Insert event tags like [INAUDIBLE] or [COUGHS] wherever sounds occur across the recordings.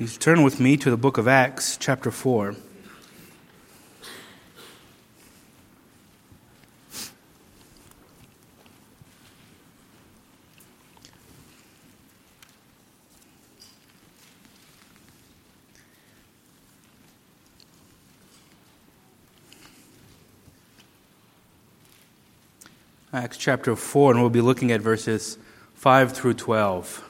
Please turn with me to the book of Acts, chapter 4. Acts chapter 4, and we'll be looking at verses 5 through 12.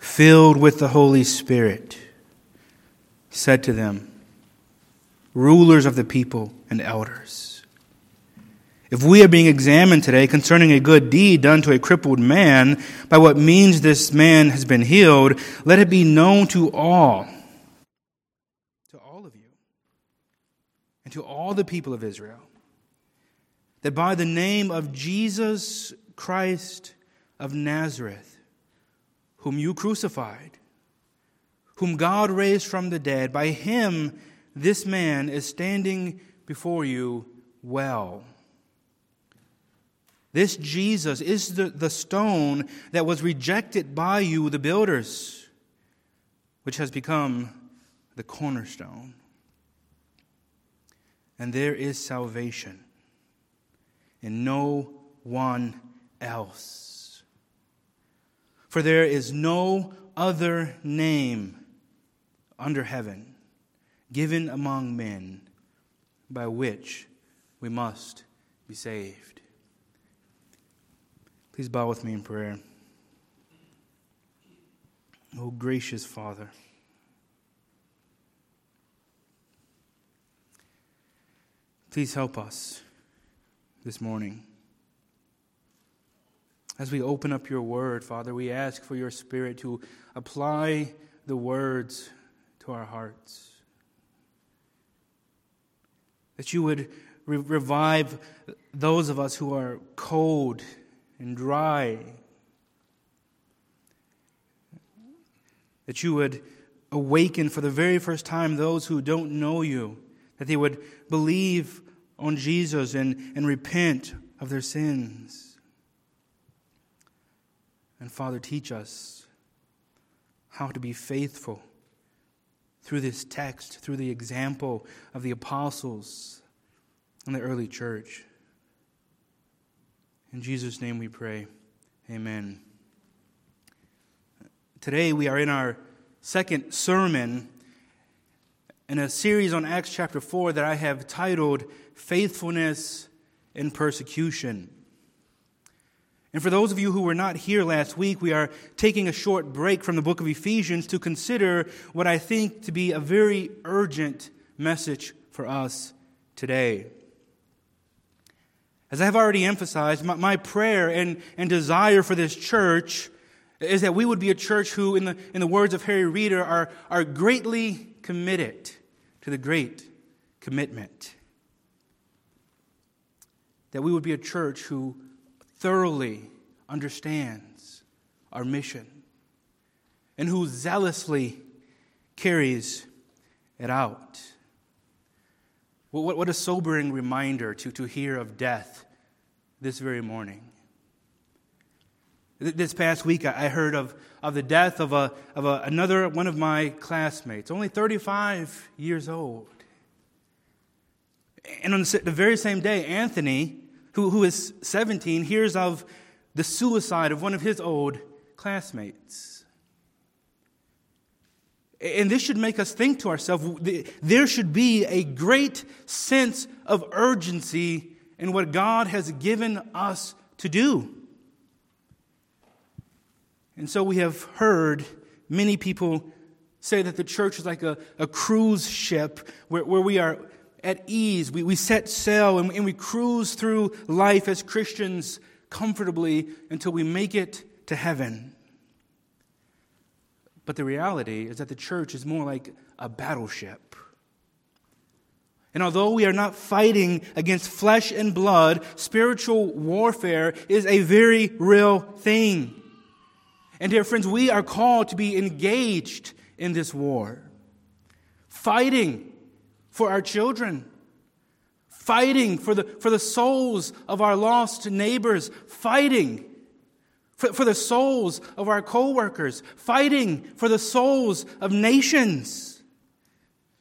filled with the Holy Spirit, said to them, Rulers of the people and elders, if we are being examined today concerning a good deed done to a crippled man, by what means this man has been healed, let it be known to all, to all of you, and to all the people of Israel, that by the name of Jesus Christ of Nazareth, whom you crucified, whom God raised from the dead, by him this man is standing before you well. This Jesus is the, the stone that was rejected by you, the builders, which has become the cornerstone. And there is salvation in no one else. For there is no other name under heaven given among men by which we must be saved. Please bow with me in prayer. Oh, gracious Father. Please help us this morning. As we open up your word, Father, we ask for your Spirit to apply the words to our hearts. That you would re- revive those of us who are cold and dry. That you would awaken for the very first time those who don't know you. That they would believe on Jesus and, and repent of their sins. And Father, teach us how to be faithful through this text, through the example of the apostles and the early church. In Jesus' name we pray. Amen. Today we are in our second sermon in a series on Acts chapter 4 that I have titled Faithfulness in Persecution. And for those of you who were not here last week, we are taking a short break from the book of Ephesians to consider what I think to be a very urgent message for us today. As I have already emphasized, my, my prayer and, and desire for this church is that we would be a church who, in the, in the words of Harry Reeder, are, are greatly committed to the great commitment. That we would be a church who thoroughly understands our mission and who zealously carries it out. What, what a sobering reminder to, to hear of death this very morning. This past week, I heard of, of the death of, a, of a, another one of my classmates, only 35 years old. And on the very same day, Anthony who, who is 17, hears of the suicide of one of his old classmates. And this should make us think to ourselves there should be a great sense of urgency in what God has given us to do. And so we have heard many people say that the church is like a, a cruise ship where, where we are at ease. We, we set sail and, and we cruise through life as Christians comfortably until we make it to heaven. But the reality is that the church is more like a battleship. And although we are not fighting against flesh and blood, spiritual warfare is a very real thing. And dear friends, we are called to be engaged in this war, fighting for our children, fighting for the, for the souls of our lost neighbors, fighting for, for the souls of our coworkers, fighting for the souls of nations.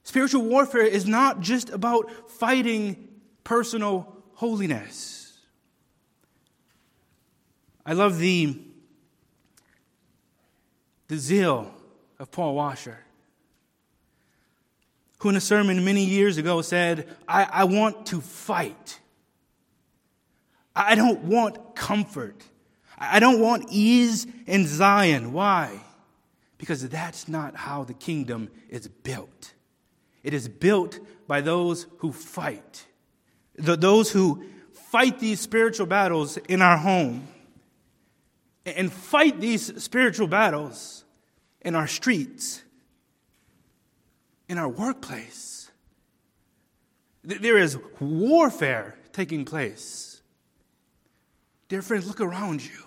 Spiritual warfare is not just about fighting personal holiness. I love the, the zeal of Paul Washer, who in a sermon many years ago said, I, I want to fight. I don't want comfort. I don't want ease in Zion. Why? Because that's not how the kingdom is built. It is built by those who fight, those who fight these spiritual battles in our home and fight these spiritual battles in our streets, in our workplace. There is warfare taking place. Dear friends, look around you.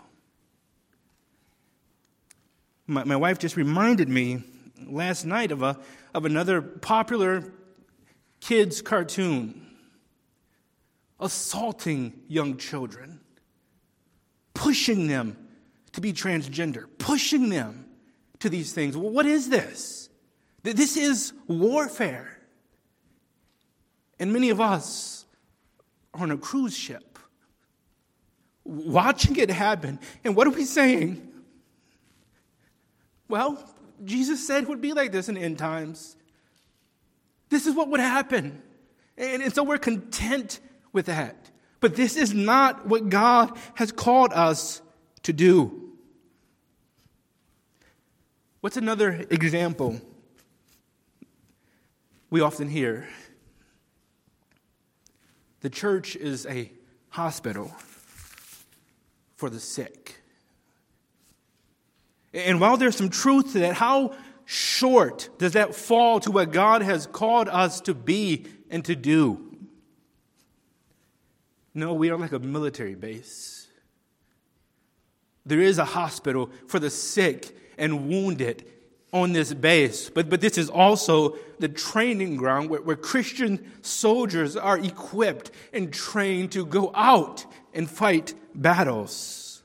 My, my wife just reminded me last night of, a, of another popular kids' cartoon assaulting young children, pushing them to be transgender, pushing them to these things. Well, what is this? This is warfare. And many of us are on a cruise ship watching it happen. And what are we saying? Well, Jesus said it would be like this in end times. This is what would happen. And, and so we're content with that. But this is not what God has called us to do. What's another example we often hear? The church is a hospital for the sick. And while there's some truth to that, how short does that fall to what God has called us to be and to do? No, we are like a military base. There is a hospital for the sick and wounded on this base, but, but this is also the training ground where, where Christian soldiers are equipped and trained to go out and fight battles.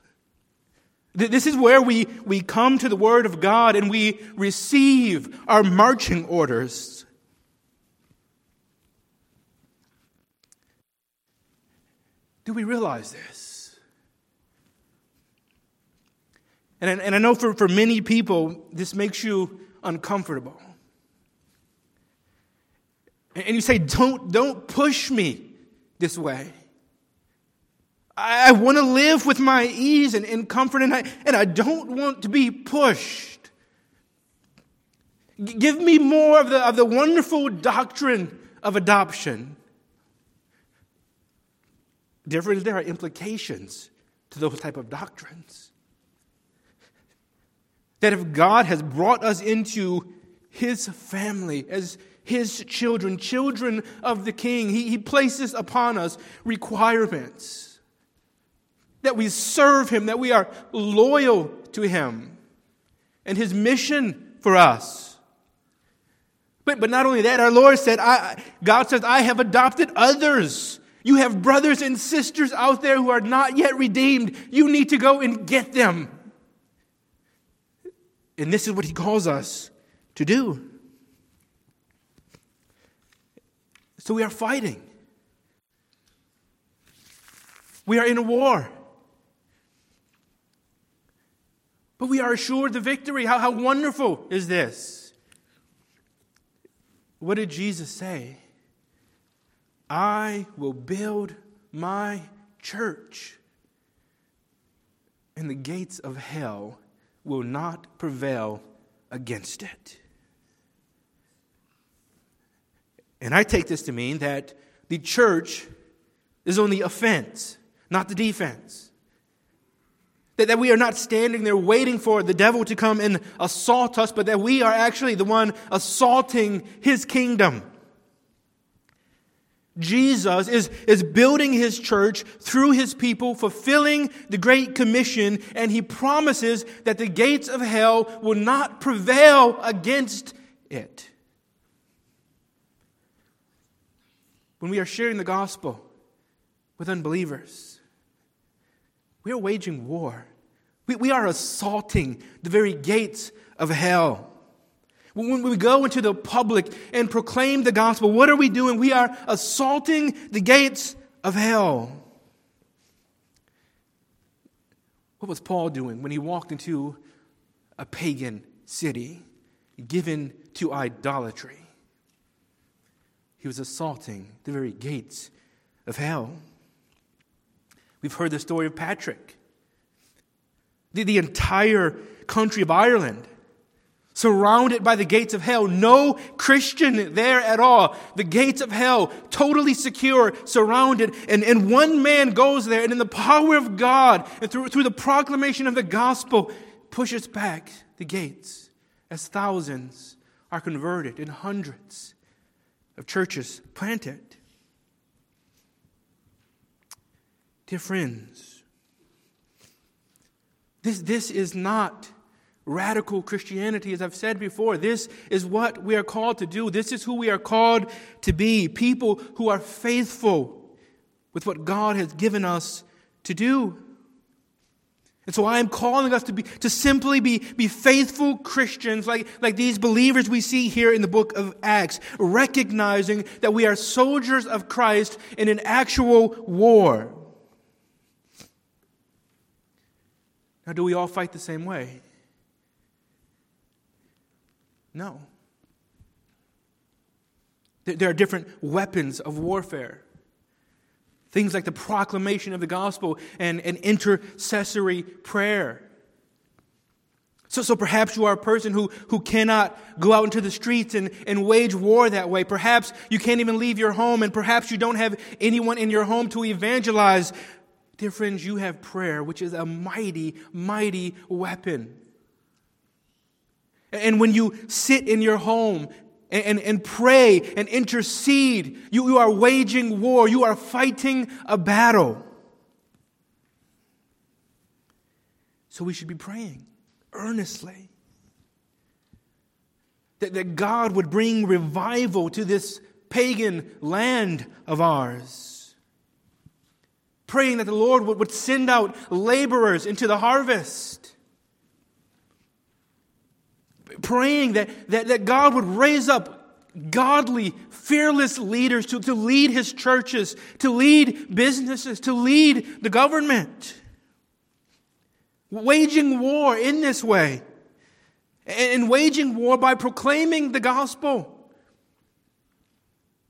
This is where we, we come to the Word of God and we receive our marching orders. Do we realize this? And, and I know for, for many people, this makes you uncomfortable. And you say, don't, don't push me this way. I want to live with my ease and, and comfort, and I, and I don't want to be pushed. Give me more of the, of the wonderful doctrine of adoption. Different, there are implications to those type of doctrines. That if God has brought us into his family as his children, children of the king, he, he places upon us requirements that we serve Him, that we are loyal to Him and His mission for us. But, but not only that, our Lord said, I, God says, I have adopted others. You have brothers and sisters out there who are not yet redeemed. You need to go and get them. And this is what He calls us to do. So we are fighting. We are in a war. But we are assured the victory. How, how wonderful is this? What did Jesus say? I will build my church, and the gates of hell will not prevail against it. And I take this to mean that the church is on the offense, not the defense. That, that we are not standing there waiting for the devil to come and assault us, but that we are actually the one assaulting his kingdom. Jesus is, is building his church through his people, fulfilling the Great Commission, and he promises that the gates of hell will not prevail against it. When we are sharing the gospel with unbelievers, we are waging war. We, we are assaulting the very gates of hell. When we go into the public and proclaim the gospel, what are we doing? We are assaulting the gates of hell. What was Paul doing when he walked into a pagan city given to idolatry? He was assaulting the very gates of hell. We've heard the story of Patrick. The, the entire country of Ireland surrounded by the gates of hell. No Christian there at all. The gates of hell, totally secure, surrounded. And, and one man goes there, and in the power of God, and through, through the proclamation of the gospel, pushes back the gates as thousands are converted and hundreds of churches planted. Dear friends, this, this is not radical Christianity, as I've said before. This is what we are called to do. This is who we are called to be people who are faithful with what God has given us to do. And so I am calling us to be to simply be, be faithful Christians like, like these believers we see here in the book of Acts, recognizing that we are soldiers of Christ in an actual war. Now, do we all fight the same way? No. There are different weapons of warfare. Things like the proclamation of the gospel and, and intercessory prayer. So, so perhaps you are a person who, who cannot go out into the streets and, and wage war that way. Perhaps you can't even leave your home, and perhaps you don't have anyone in your home to evangelize. Dear friends, you have prayer, which is a mighty, mighty weapon. And when you sit in your home and, and, and, pray and intercede, you, you are waging war. You are fighting a battle. So we should be praying earnestly that, that God would bring revival to this pagan land of ours. Praying that the Lord would, would send out laborers into the harvest praying that, that, that God would raise up godly, fearless leaders to, to lead his churches, to lead businesses, to lead the government. Waging war in this way. And waging war by proclaiming the gospel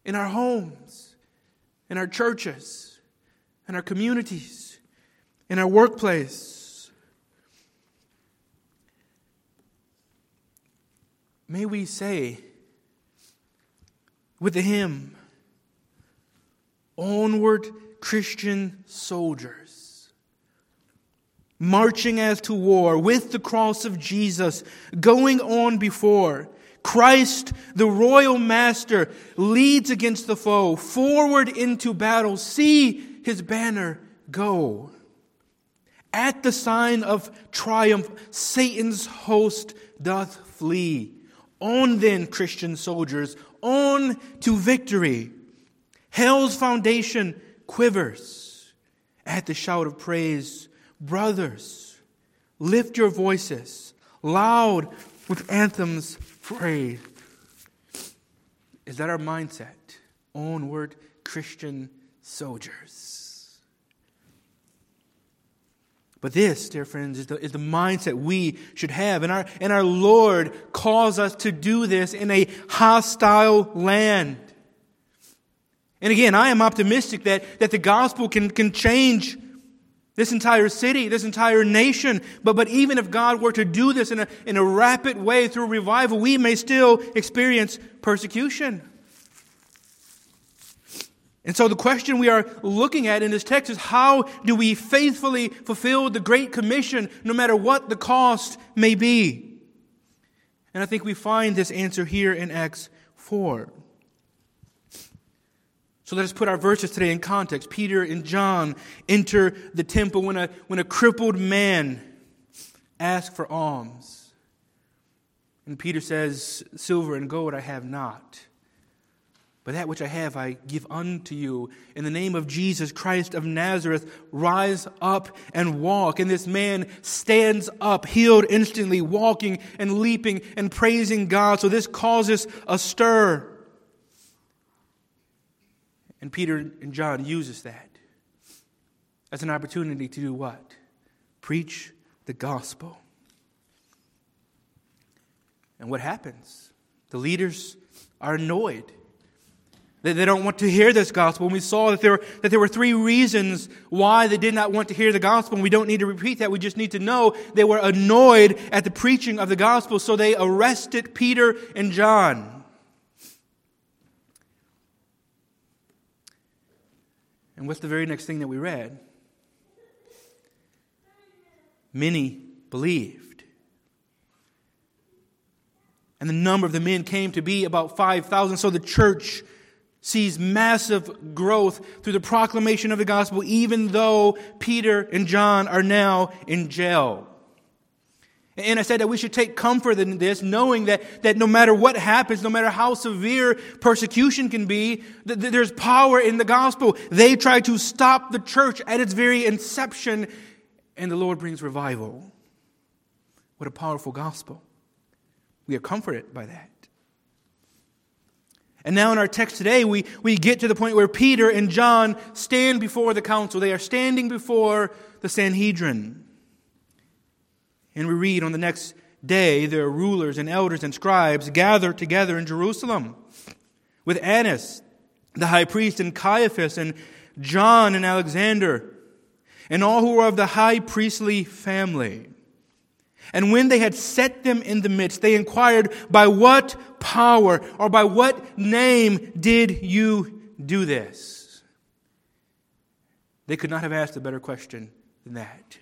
in our homes, in our churches, in our communities, in our workplace. May we say with the hymn, Onward, Christian soldiers, marching as to war with the cross of Jesus, going on before. Christ, the royal master, leads against the foe, forward into battle. See his banner go. At the sign of triumph, Satan's host doth flee. On then, Christian soldiers, on to victory. Hell's foundation quivers at the shout of praise. Brothers, lift your voices loud with anthems praise. Is that our mindset? Onward, Christian soldiers. But this, dear friends, is the, is the mindset we should have. And our, and our Lord calls us to do this in a hostile land. And again, I am optimistic that, that the gospel can, can change this entire city, this entire nation. But, but even if God were to do this in a, in a rapid way through revival, we may still experience persecution. And so the question we are looking at in this text is how do we faithfully fulfill the Great Commission no matter what the cost may be? And I think we find this answer here in Acts 4. So let us put our verses today in context. Peter and John enter the temple when a, when a crippled man asks for alms. And Peter says, Silver and gold I have not but that which I have I give unto you. In the name of Jesus Christ of Nazareth, rise up and walk. And this man stands up, healed instantly, walking and leaping and praising God. So this causes a stir. And Peter and John uses that as an opportunity to do what? Preach the gospel. And what happens? The leaders are annoyed. They, they don't want to hear this gospel. And we saw that there, were, that there were three reasons why they did not want to hear the gospel. And we don't need to repeat that. We just need to know they were annoyed at the preaching of the gospel. So they arrested Peter and John. And what's the very next thing that we read? Many believed. And the number of the men came to be about 5,000. So the church sees massive growth through the proclamation of the gospel, even though Peter and John are now in jail. And I said that we should take comfort in this, knowing that, that no matter what happens, no matter how severe persecution can be, that there's power in the gospel. They try to stop the church at its very inception, and the Lord brings revival. What a powerful gospel. We are comforted by that. And now in our text today, we, we get to the point where Peter and John stand before the council. They are standing before the Sanhedrin. And we read on the next day, their rulers and elders and scribes gathered together in Jerusalem with Annas, the high priest, and Caiaphas, and John and Alexander, and all who were of the high priestly family. And when they had set them in the midst, they inquired, By what power or by what name did you do this? They could not have asked a better question than that.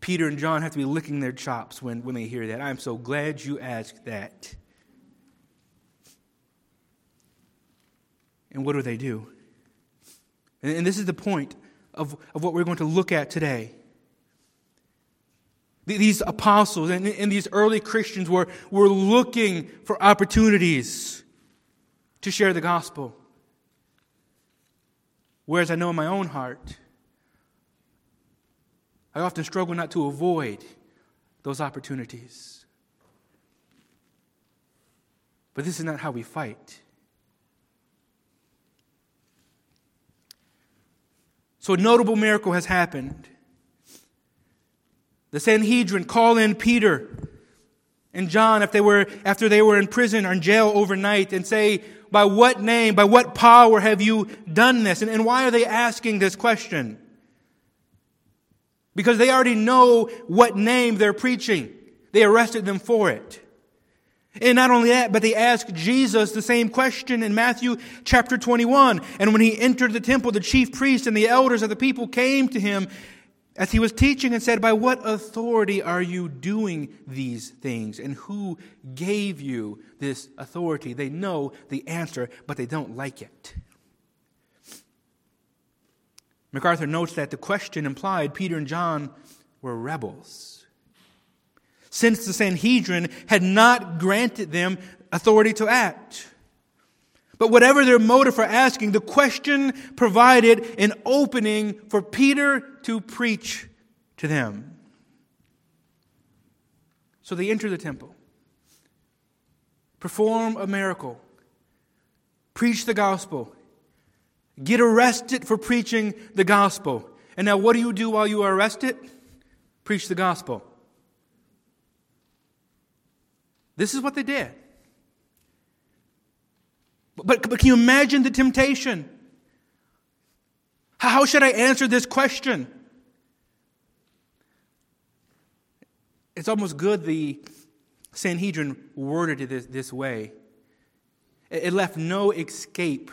Peter and John have to be licking their chops when, when they hear that. I'm so glad you asked that. And what do they do? And, and this is the point of, of what we're going to look at today. These apostles and, and these early Christians were, were looking for opportunities to share the gospel. Whereas I know in my own heart, I often struggle not to avoid those opportunities. But this is not how we fight. So, a notable miracle has happened. The Sanhedrin call in Peter and John if they were, after they were in prison or in jail overnight and say, by what name, by what power have you done this? And, and why are they asking this question? Because they already know what name they're preaching. They arrested them for it. And not only that, but they asked Jesus the same question in Matthew chapter 21. And when he entered the temple, the chief priests and the elders of the people came to him as he was teaching and said, By what authority are you doing these things? And who gave you this authority? They know the answer, but they don't like it. MacArthur notes that the question implied Peter and John were rebels. Since the Sanhedrin had not granted them authority to act. But whatever their motive for asking, the question provided an opening for Peter to preach to them. So they enter the temple, perform a miracle, preach the gospel, get arrested for preaching the gospel. And now, what do you do while you are arrested? Preach the gospel. This is what they did. But, but can you imagine the temptation? How should I answer this question? It's almost good the Sanhedrin worded it this, this way. It left no escape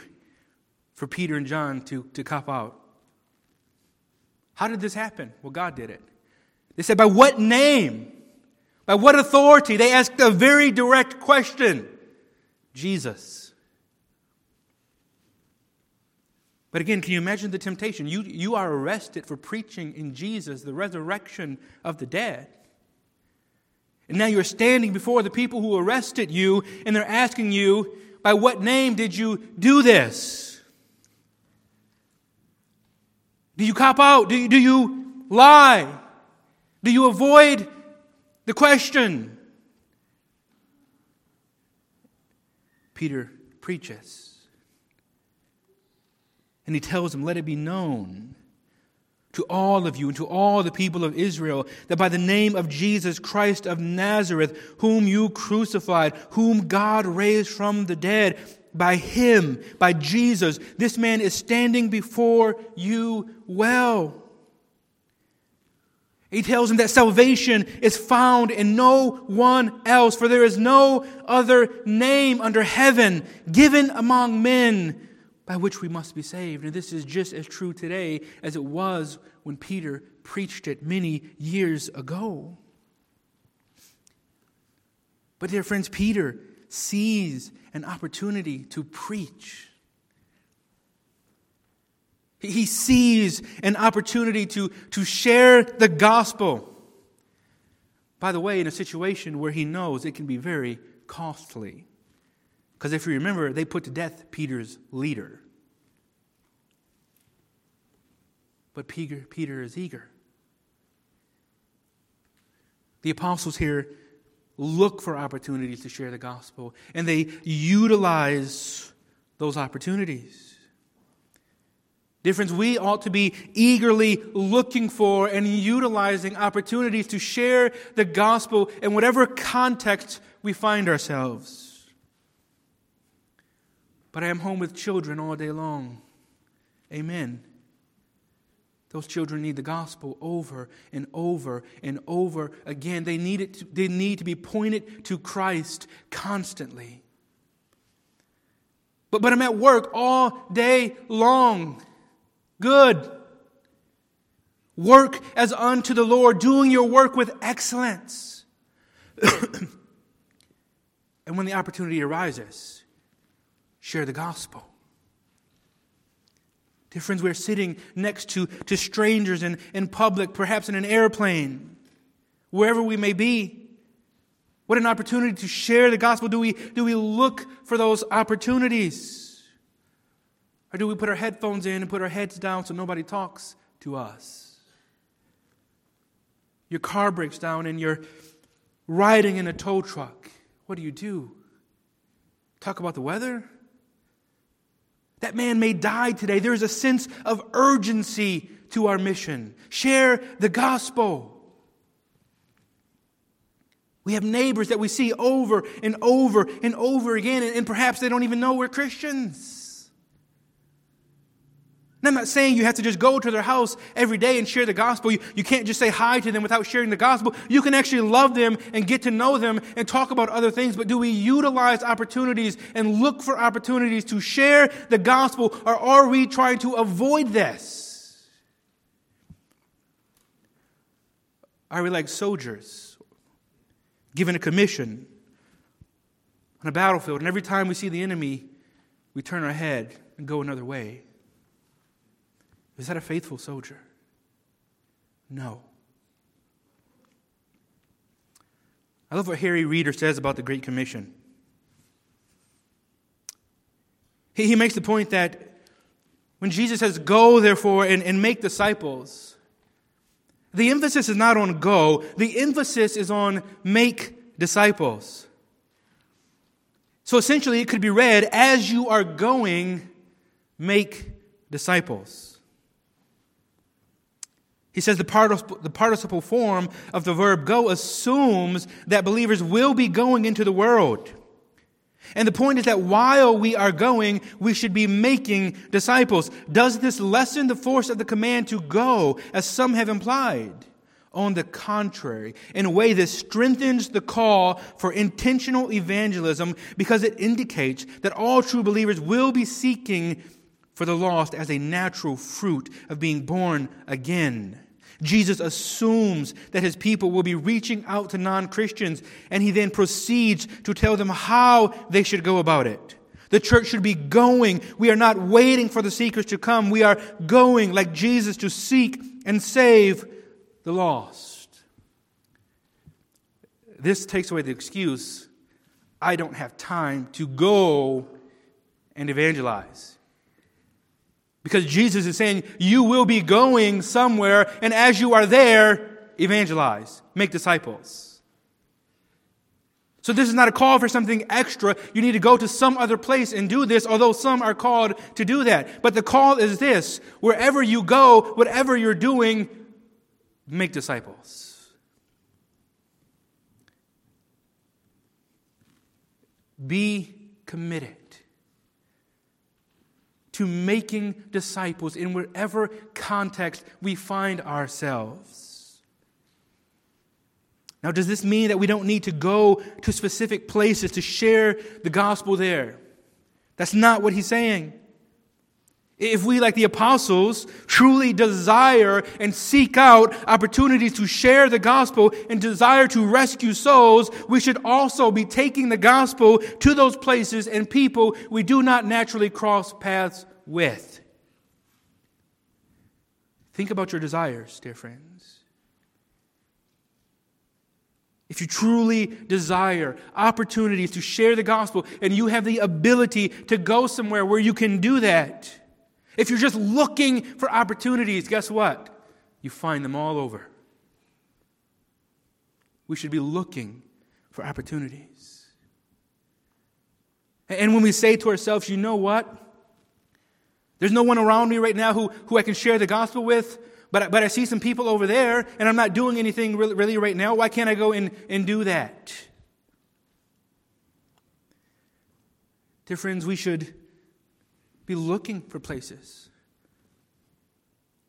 for Peter and John to, to cop out. How did this happen? Well, God did it. They said, By what name? By what authority? They asked a very direct question Jesus. But again, can you imagine the temptation? You, you are arrested for preaching in Jesus the resurrection of the dead. And now you're standing before the people who arrested you, and they're asking you, By what name did you do this? Do you cop out? Do you, do you lie? Do you avoid the question? Peter preaches. And he tells them, Let it be known to all of you and to all the people of Israel that by the name of Jesus Christ of Nazareth, whom you crucified, whom God raised from the dead, by him, by Jesus, this man is standing before you well. He tells him that salvation is found in no one else, for there is no other name under heaven given among men by which we must be saved. And this is just as true today as it was when Peter preached it many years ago. But, dear friends, Peter sees an opportunity to preach. He sees an opportunity to, to share the gospel. By the way, in a situation where he knows it can be very costly. Because if you remember, they put to death Peter's leader. But Peter, Peter is eager. The apostles here look for opportunities to share the gospel, and they utilize those opportunities. Difference, we ought to be eagerly looking for and utilizing opportunities to share the gospel in whatever context we find ourselves. But I am home with children all day long. Amen. Those children need the gospel over and over and over again. They need, it to, they need to be pointed to Christ constantly. But, but I'm at work all day long. Good. Work as unto the Lord, doing your work with excellence. [COUGHS] and when the opportunity arises, share the gospel. Dear friends, we're sitting next to, to strangers in, in public, perhaps in an airplane, wherever we may be. What an opportunity to share the gospel. Do we, do we look for those opportunities? Or do we put our headphones in and put our heads down so nobody talks to us? Your car breaks down and you're riding in a tow truck. What do you do? Talk about the weather? That man may die today. There is a sense of urgency to our mission. Share the gospel. We have neighbors that we see over and over and over again, and perhaps they don't even know we're Christians. And I'm not saying you have to just go to their house every day and share the gospel. You, you can't just say hi to them without sharing the gospel. You can actually love them and get to know them and talk about other things. But do we utilize opportunities and look for opportunities to share the gospel, or are we trying to avoid this? Are we like soldiers given a commission on a battlefield, and every time we see the enemy, we turn our head and go another way? Is that a faithful soldier? No. I love what Harry Reeder says about the Great Commission. He, he makes the point that when Jesus says, Go, therefore, and, and make disciples, the emphasis is not on go, the emphasis is on make disciples. So essentially, it could be read, As you are going, make disciples. He says the participle, the participle form of the verb go assumes that believers will be going into the world. And the point is that while we are going, we should be making disciples. Does this lessen the force of the command to go, as some have implied? On the contrary, in a way, this strengthens the call for intentional evangelism because it indicates that all true believers will be seeking for the lost as a natural fruit of being born again. Jesus assumes that his people will be reaching out to non Christians, and he then proceeds to tell them how they should go about it. The church should be going. We are not waiting for the seekers to come. We are going like Jesus to seek and save the lost. This takes away the excuse I don't have time to go and evangelize. Because Jesus is saying, You will be going somewhere, and as you are there, evangelize, make disciples. So, this is not a call for something extra. You need to go to some other place and do this, although some are called to do that. But the call is this wherever you go, whatever you're doing, make disciples. Be committed to making disciples in whatever context we find ourselves. Now, does this mean that we don't need to go to specific places to share the gospel there? That's not what he's saying. If we, like the apostles, truly desire and seek out opportunities to share the gospel and desire to rescue souls, we should also be taking the gospel to those places and people we do not naturally cross paths with. Think about your desires, dear friends. If you truly desire opportunities to share the gospel and you have the ability to go somewhere where you can do that, if you're just looking for opportunities, guess what? You find them all over. We should be looking for opportunities. And when we say to ourselves, you know what? There's no one around me right now who, who I can share the gospel with, but, but I see some people over there and I'm not doing anything really, really right now. Why can't I go and, and do that? Dear friends, we should be looking for places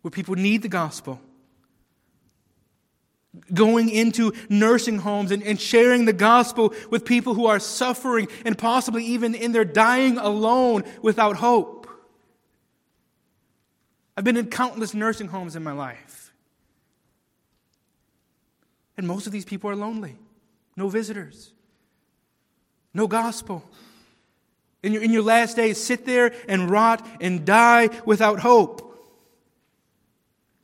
where people need the gospel. Going into nursing homes and, and sharing the gospel with people who are suffering and possibly even in their dying alone without hope. I've been in countless nursing homes in my life. And most of these people are lonely. No visitors. No gospel in your, in your last days sit there and rot and die without hope.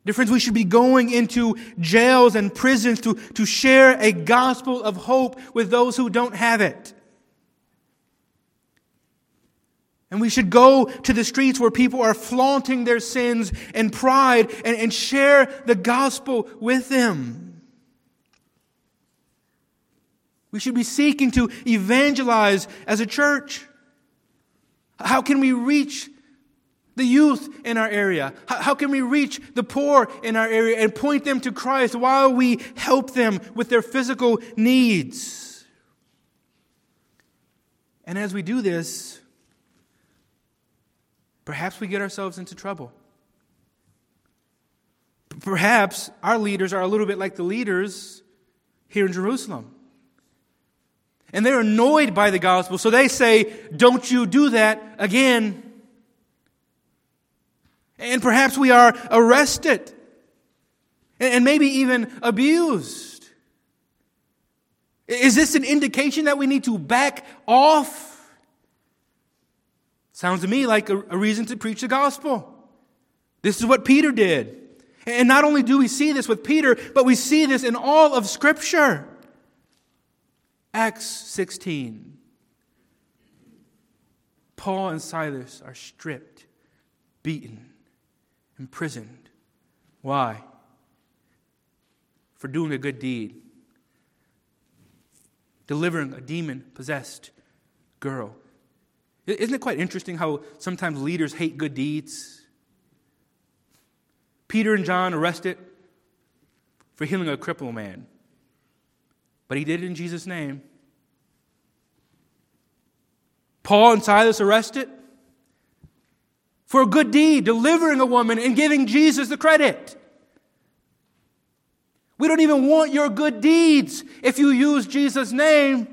Dear friends, we should be going into jails and prisons to, to share a gospel of hope with those who don't have it. And we should go to the streets where people are flaunting their sins and pride and, and share the gospel with them. We should be seeking to evangelize as a church. How can we reach the youth in our area? How, can we reach the poor in our area and point them to Christ while we help them with their physical needs? And as we do this, perhaps we get ourselves into trouble. Perhaps our leaders are a little bit like the leaders here in Jerusalem. And they're annoyed by the gospel, so they say, Don't you do that again. And perhaps we are arrested and maybe even abused. Is this an indication that we need to back off? Sounds to me like a, reason to preach the gospel. This is what Peter did. And not only do we see this with Peter, but we see this in all of Scripture. Acts 16. Paul and Silas are stripped, beaten, imprisoned. Why? For doing a good deed, delivering a demon possessed girl. Isn't it quite interesting how sometimes leaders hate good deeds? Peter and John arrested for healing a crippled man but he did it in Jesus' name. Paul and Silas arrested for a good deed, delivering a woman and giving Jesus the credit. We don't even want your good deeds if you use Jesus' name.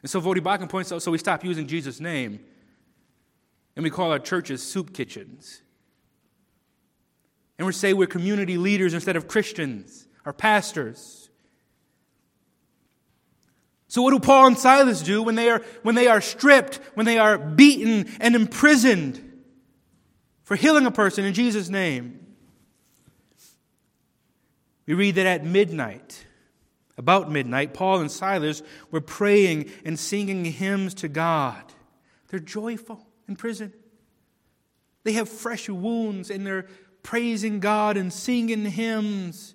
And so Voddie Baucham points out so we stop using Jesus' name. And we call our churches soup kitchens. And we say we're community leaders instead of Christians, our pastors. So, what do Paul and Silas do when they are, when they are stripped, when they are beaten and imprisoned for healing a person in Jesus' name? We read that at midnight, about midnight, Paul and Silas were praying and singing hymns to God. They're joyful in prison. They have fresh wounds and they're praising God and singing hymns.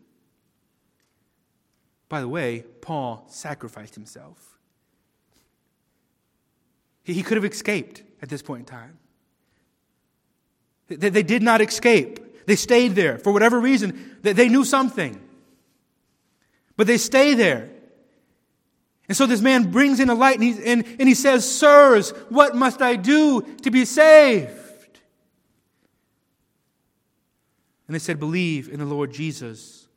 By the way, Paul sacrificed himself. He could have escaped at this point in time. They did not escape. They stayed there. For whatever reason, they knew something. But they stay there. And so this man brings in a light and and he says, Sirs, what must I do to be saved? And they said, Believe in the Lord Jesus,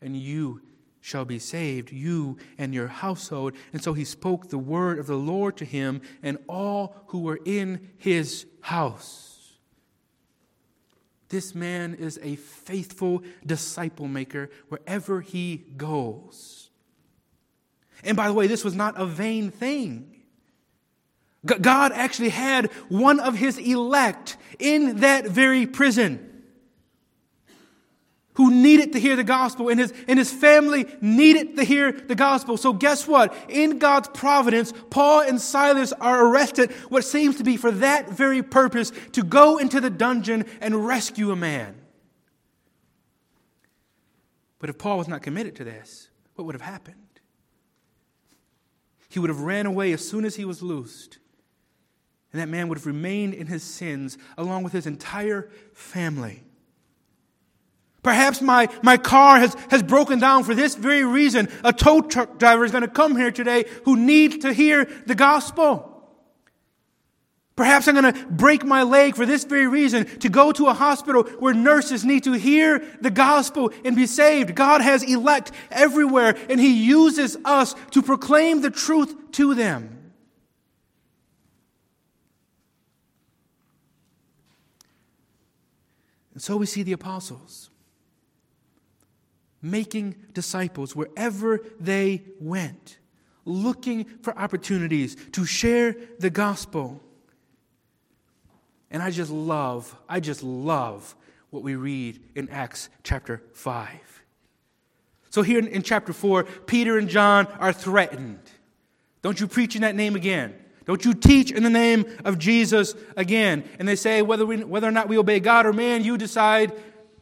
and you shall be saved, you and your household. And so he spoke the word of the Lord to him and all who were in his house. This man is a faithful disciple maker wherever he goes. And by the way, this was not a vain thing. God actually had one of his elect in that very prison who needed to hear the gospel, and his, and his family needed to hear the gospel. So, guess what? In God's providence, Paul and Silas are arrested, what seems to be for that very purpose to go into the dungeon and rescue a man. But if Paul was not committed to this, what would have happened? He would have ran away as soon as he was loosed. And that man would have remained in his sins along with his entire family. Perhaps my, my car has, has broken down for this very reason. A tow truck driver is going to come here today who needs to hear the gospel. Perhaps I'm going to break my leg for this very reason to go to a hospital where nurses need to hear the gospel and be saved. God has elect everywhere and He uses us to proclaim the truth to them. And so we see the apostles making disciples wherever they went, looking for opportunities to share the gospel. And I just love, I just love what we read in Acts chapter 5. So, here in, in, chapter 4, Peter and John are threatened. Don't you preach in that name again. Don't you teach in the name of Jesus again. And they say, whether, we, whether or not we obey God or man, you decide.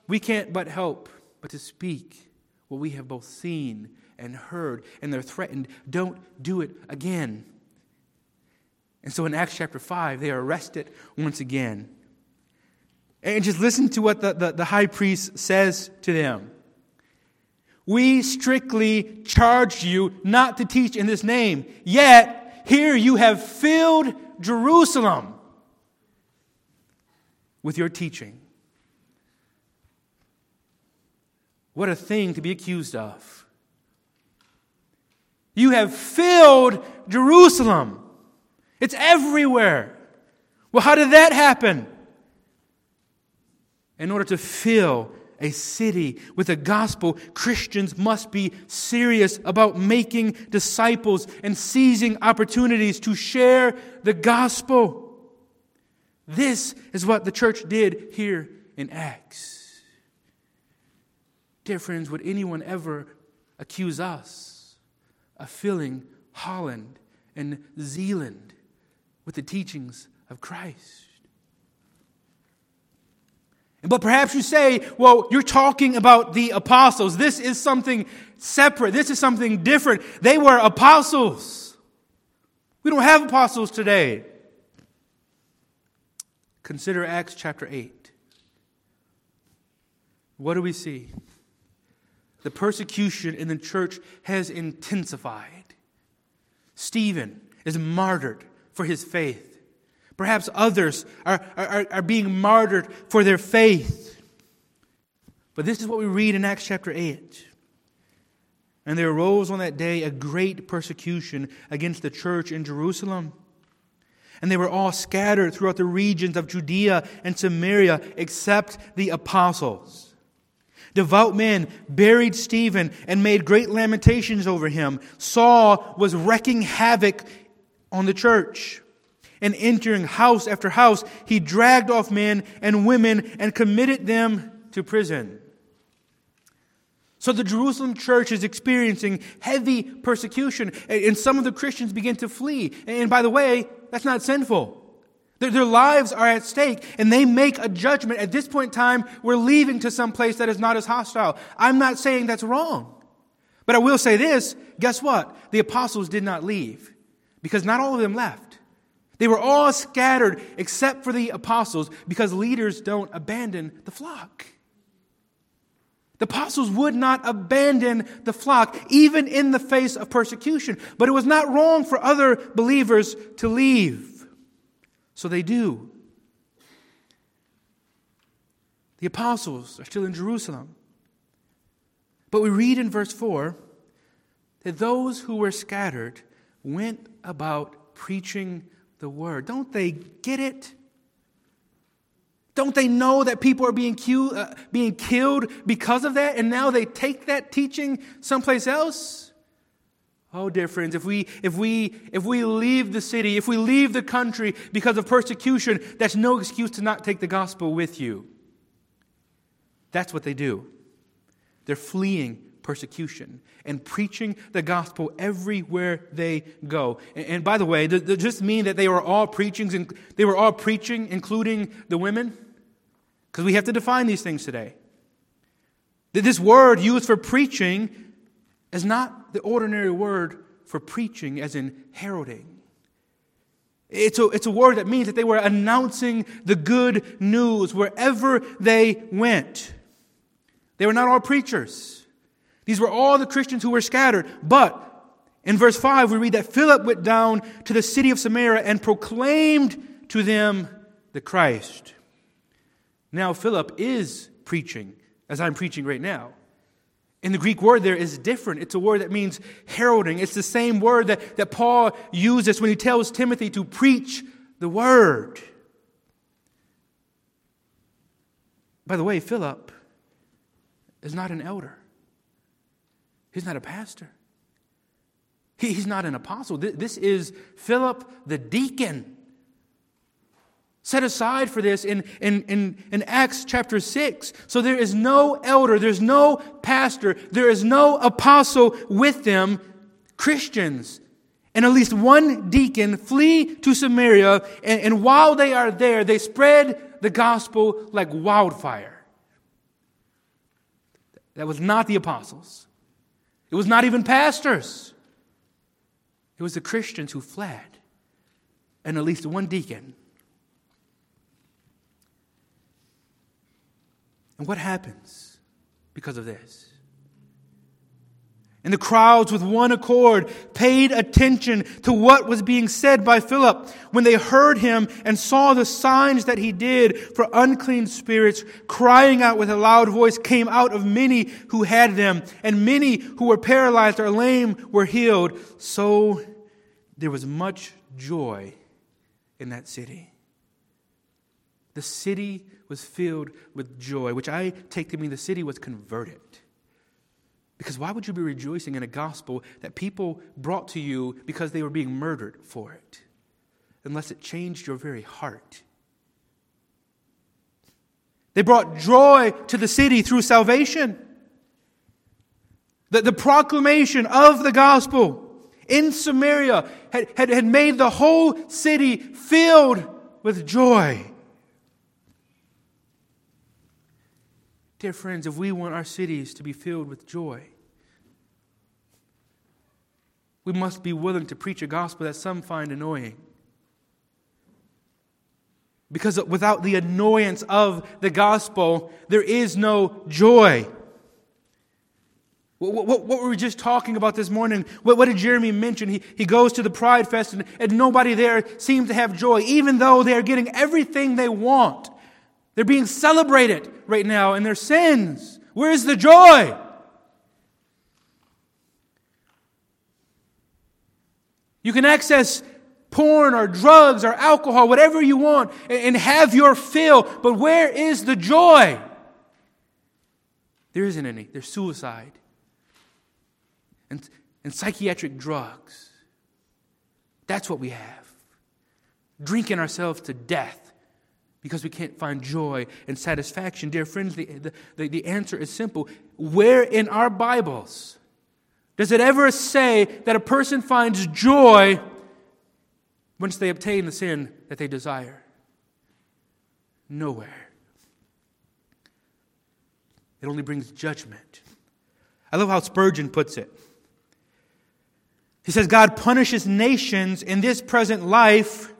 We can't but help, but to speak what we have both seen and heard, and they're threatened, don't do it again. And so in Acts chapter 5, they are arrested once again. And just listen to what the, the, the high priest says to them. We strictly charged you not to teach in this name, yet here you have filled Jerusalem with your teaching. What a thing to be accused of. You have filled Jerusalem. It's everywhere. Well, how did that happen? In order to fill a city with the gospel, Christians must be serious about making disciples and seizing opportunities to share the gospel. This is what the church did here in Acts. Dear friends, would anyone ever accuse us of filling Holland and Zeeland with the teachings of Christ? But perhaps you say, well, you're talking about the apostles. This is something separate. This is something different. They were apostles. We don't have apostles today. Consider Acts chapter 8. what do we see? The persecution in the church has intensified. Stephen is martyred for his faith. Perhaps others are, are, are being martyred for their faith. But this is what we read in Acts chapter 8. And there arose on that day a great persecution against the church in Jerusalem. And they were all scattered throughout the regions of Judea and Samaria, except the apostles. Devout men buried Stephen and made great lamentations over him. Saul was wreaking havoc on the church. And entering house after house, he dragged off men and women and committed them to prison. So the Jerusalem church is experiencing heavy persecution, and some of the Christians begin to flee. And by the way, that's not sinful. Their, lives are at stake, and they make a judgment. At this point in time, we're leaving to some place that is not as hostile. I'm not saying that's wrong. But I will say this guess what? The apostles did not leave, because not all of them left. They were all scattered except for the apostles, because leaders don't abandon the flock. The apostles would not abandon the flock, even in the face of persecution. But it was not wrong for other believers to leave. So they do. The apostles are still in Jerusalem. But we read in verse 4 that those who were scattered went about preaching the word. Don't they get it? Don't they know that people are being, uh, being killed because of that? And now they take that teaching someplace else? Oh, dear friends, if we, if, we, if we leave the city, if we leave the country because of persecution, that's no excuse to not take the gospel with you. That's what they do. They're fleeing persecution and preaching the gospel everywhere they go. And, and by the way, does, this mean that they were all preaching, they were all preaching, including the women? Because we have to define these things today. This word used for preaching is not the ordinary word for preaching, as in heralding. It's a, it's a word that means that they were announcing the good news wherever they went. They were not all preachers. These were all the Christians who were scattered. But in verse 5, we read that Philip went down to the city of Samaria and proclaimed to them the Christ. Now, Philip is preaching, as I'm preaching right now. And the Greek word there is different. It's a word that means heralding. It's the same word that, that Paul uses when he tells Timothy to preach the word. By the way, Philip is not an elder, he's not a pastor, he, he's not an apostle. This is Philip the deacon set aside for this in, in, in, in, Acts chapter 6. So there is no elder, there's no pastor, there is no apostle with them, Christians. And at least one deacon flee to Samaria, and, and while they are there, they spread the gospel like wildfire. That was not the apostles. It was not even pastors. It was the Christians who fled, and at least one deacon And what happens because of this? And the crowds, with one accord, paid attention to what was being said by Philip when they heard him and saw the signs that he did. For unclean spirits, crying out with a loud voice, came out of many who had them, and many who were paralyzed or lame were healed. So there was much joy in that city. The city was filled with joy, which I take to mean the city was converted. Because why would you be rejoicing in a gospel that people brought to you because they were being murdered for it? Unless it changed your very heart. They brought joy to the city through salvation. The, the proclamation of the gospel in Samaria had, had, had made the whole city filled with joy. Dear friends, if we want our cities to be filled with joy, we must be willing to preach a gospel that some find annoying. Because without the annoyance of the gospel, there is no joy. What, what, what, were we just talking about this morning? What, what, did Jeremy mention? He, he goes to the Pride Fest and, and nobody there seems to have joy, even though they're getting everything they want. They're being celebrated right now in their sins. Where's the joy? You can access porn or drugs or alcohol, whatever you want, and have your fill, but where is the joy? There isn't any. There's suicide and, and psychiatric drugs. That's what we have. Drinking ourselves to death because we can't find joy and satisfaction. Dear friends, the, the, the answer is simple. Where in our Bibles does it ever say that a person finds joy once they obtain the sin that they desire? Nowhere. It only brings judgment. I love how Spurgeon puts it. He says, God punishes nations in this present life,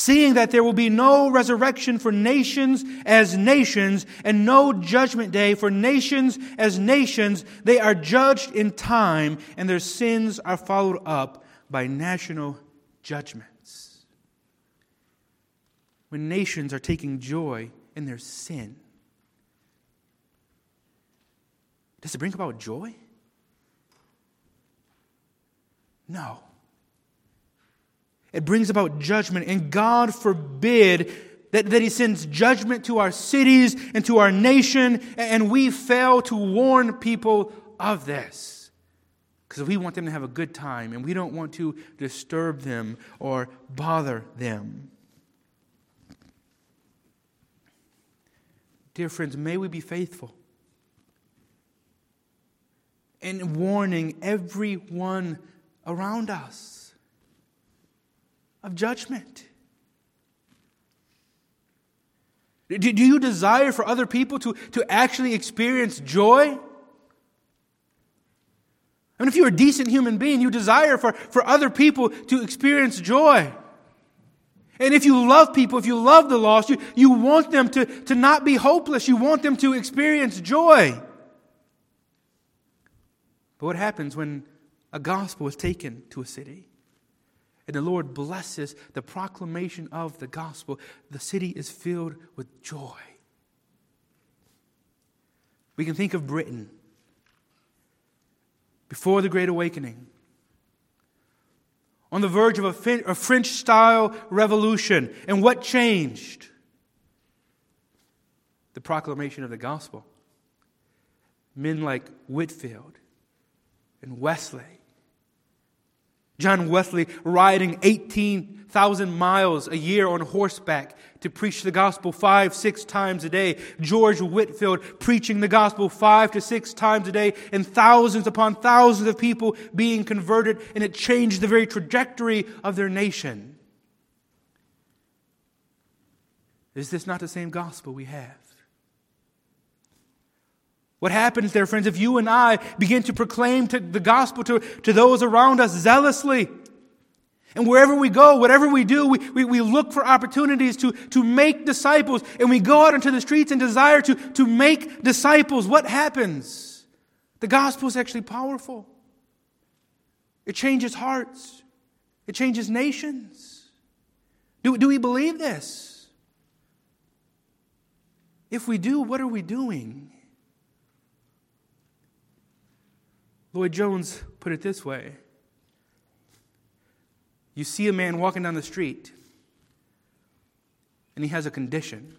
seeing that there will be no resurrection for nations as nations and no judgment day for nations as nations. They are judged in time, and their sins are followed up by national judgments. When nations are taking joy in their sin, does it bring about joy? No. It brings about judgment, and God forbid that, that He sends judgment to our cities and to our nation, and we fail to warn people of this. Because we want them to have a good time, and we don't want to disturb them or bother them. Dear friends, may we be faithful in warning everyone around us of judgment? Do, you desire for other people to, to actually experience joy? I mean, if you're a decent human being, you desire for, for other people to experience joy. And if you love people, if you love the lost, you, you want them to, to not be hopeless. You want them to experience joy. But what happens when a gospel is taken to a city. And the Lord blesses the proclamation of the gospel. The city is filled with joy. We can think of Britain before the Great Awakening, on the verge of a, French style revolution. And what changed? The proclamation of the gospel. Men like Whitefield and Wesley John Wesley riding 18,000 miles a year on horseback to preach the gospel five, six times a day. George Whitefield preaching the gospel five to six times a day, and thousands upon thousands of people being converted, and it changed the very trajectory of their nation. Is this not the same gospel we have? What happens there, friends, if you and I begin to proclaim to the gospel to, to those around us zealously? And wherever we go, whatever we do, we, we, we look for opportunities to, to make disciples, and we go out into the streets and desire to, to make disciples. What happens? The gospel is actually powerful. It changes hearts, it changes nations. Do, do we believe this? If we do, what are we doing? Lloyd Jones put it this way You see a man walking down the street, and he has a condition.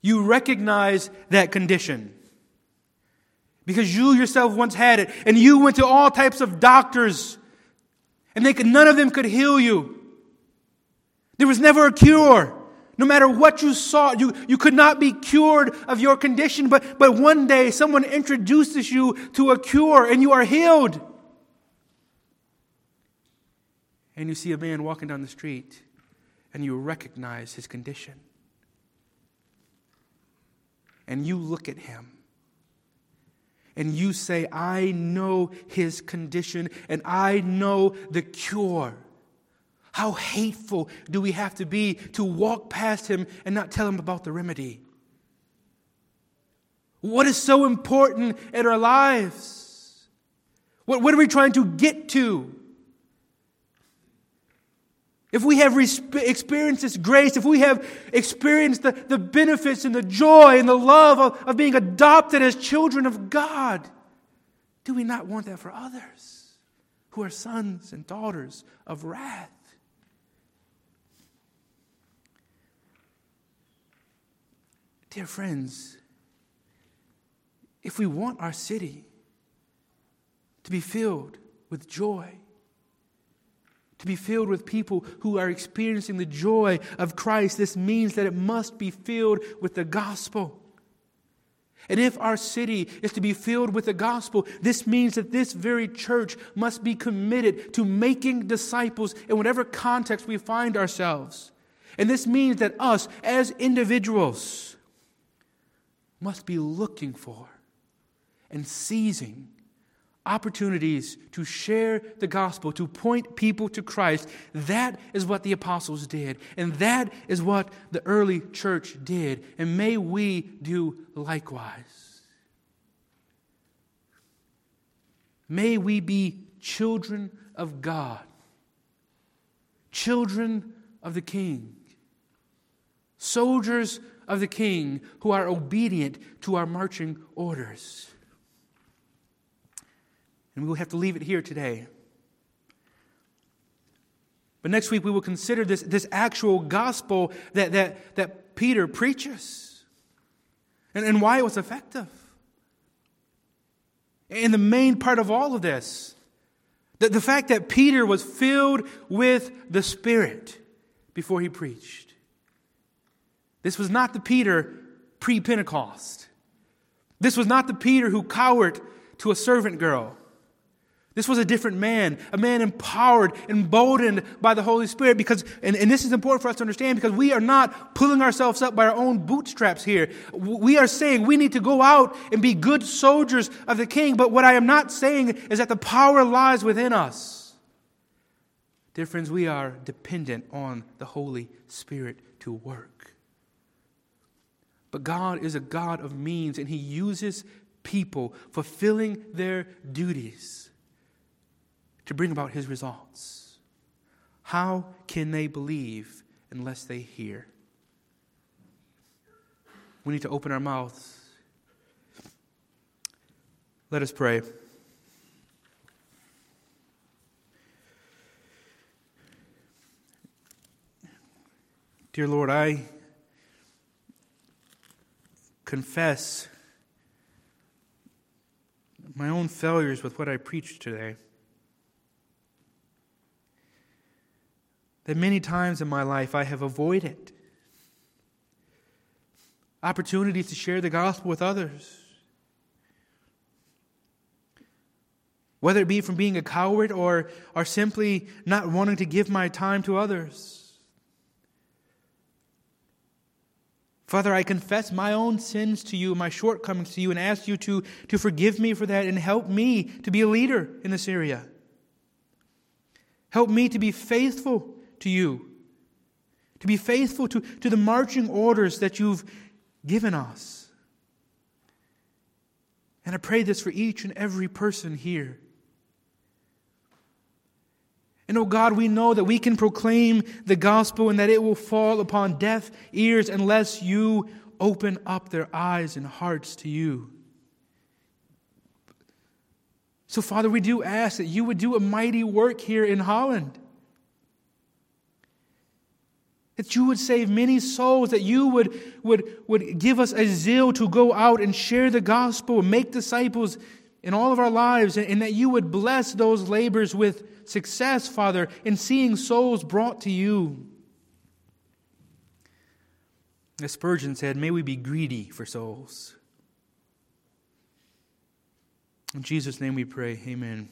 You recognize that condition because you yourself once had it, and you went to all types of doctors, and they could, none of them could heal you. There was never a cure. No matter what you saw, you, you could not be cured of your condition, but, but one day someone introduces you to a cure and you are healed. And you see a man walking down the street and you recognize his condition. And you look at him and you say, I know his condition and I know the cure. How hateful do we have to be to walk past him and not tell him about the remedy? What is so important in our lives? What, what are we trying to get to? If we have experienced this grace, if we have experienced the, the benefits and the joy and the love of, of being adopted as children of God, do we not want that for others who are sons and daughters of wrath? Dear friends, if we want our city to be filled with joy, to be filled with people who are experiencing the joy of Christ, this means that it must be filled with the gospel. And if our city is to be filled with the gospel, this means that this very church must be committed to making disciples in whatever context we find ourselves. And this means that us as individuals must be looking for and seizing opportunities to share the gospel, to point people to Christ. That is what the apostles did. And that is what the early church did. And may we do likewise. May we be children of God, children of the King, soldiers of the king who are obedient to our marching orders. And we will have to leave it here today. But next week we will consider this, this actual gospel that, that, that Peter preaches and, and why it was effective. And the main part of all of this, the, the fact that Peter was filled with the Spirit before he preached. This was not the Peter pre Pentecost. This was not the Peter who cowered to a servant girl. This was a different man, a man empowered, emboldened by the Holy Spirit. Because, and, and, this is important for us to understand because we are not pulling ourselves up by our own bootstraps here. We are saying we need to go out and be good soldiers of the King. But what I am not saying is that the power lies within us. Dear friends, we are dependent on the Holy Spirit to work. But God is a God of means, and He uses people fulfilling their duties to bring about His results. How can they believe unless they hear? We need to open our mouths. Let us pray. Dear Lord, I confess my own failures with what I preached today. That many times in my life I have avoided opportunities to share the gospel with others. Whether it be from being a coward or, or simply not wanting to give my time to others. Father, I confess my own sins to you, my shortcomings to you, and ask you to, to forgive me for that and help me to be a leader in this area. Help me to be faithful to you, to be faithful to, to the marching orders that you've given us. And I pray this for each and every person here. And oh God, we know that we can proclaim the gospel and that it will fall upon deaf ears unless you open up their eyes and hearts to you. So, Father, we do ask that you would do a mighty work here in Holland. That you would save many souls, that you would, would, would give us a zeal to go out and share the gospel and make disciples in all of our lives, and, and that you would bless those labors with success, Father, in seeing souls brought to you. As Spurgeon said, may we be greedy for souls. In Jesus' name we pray. Amen.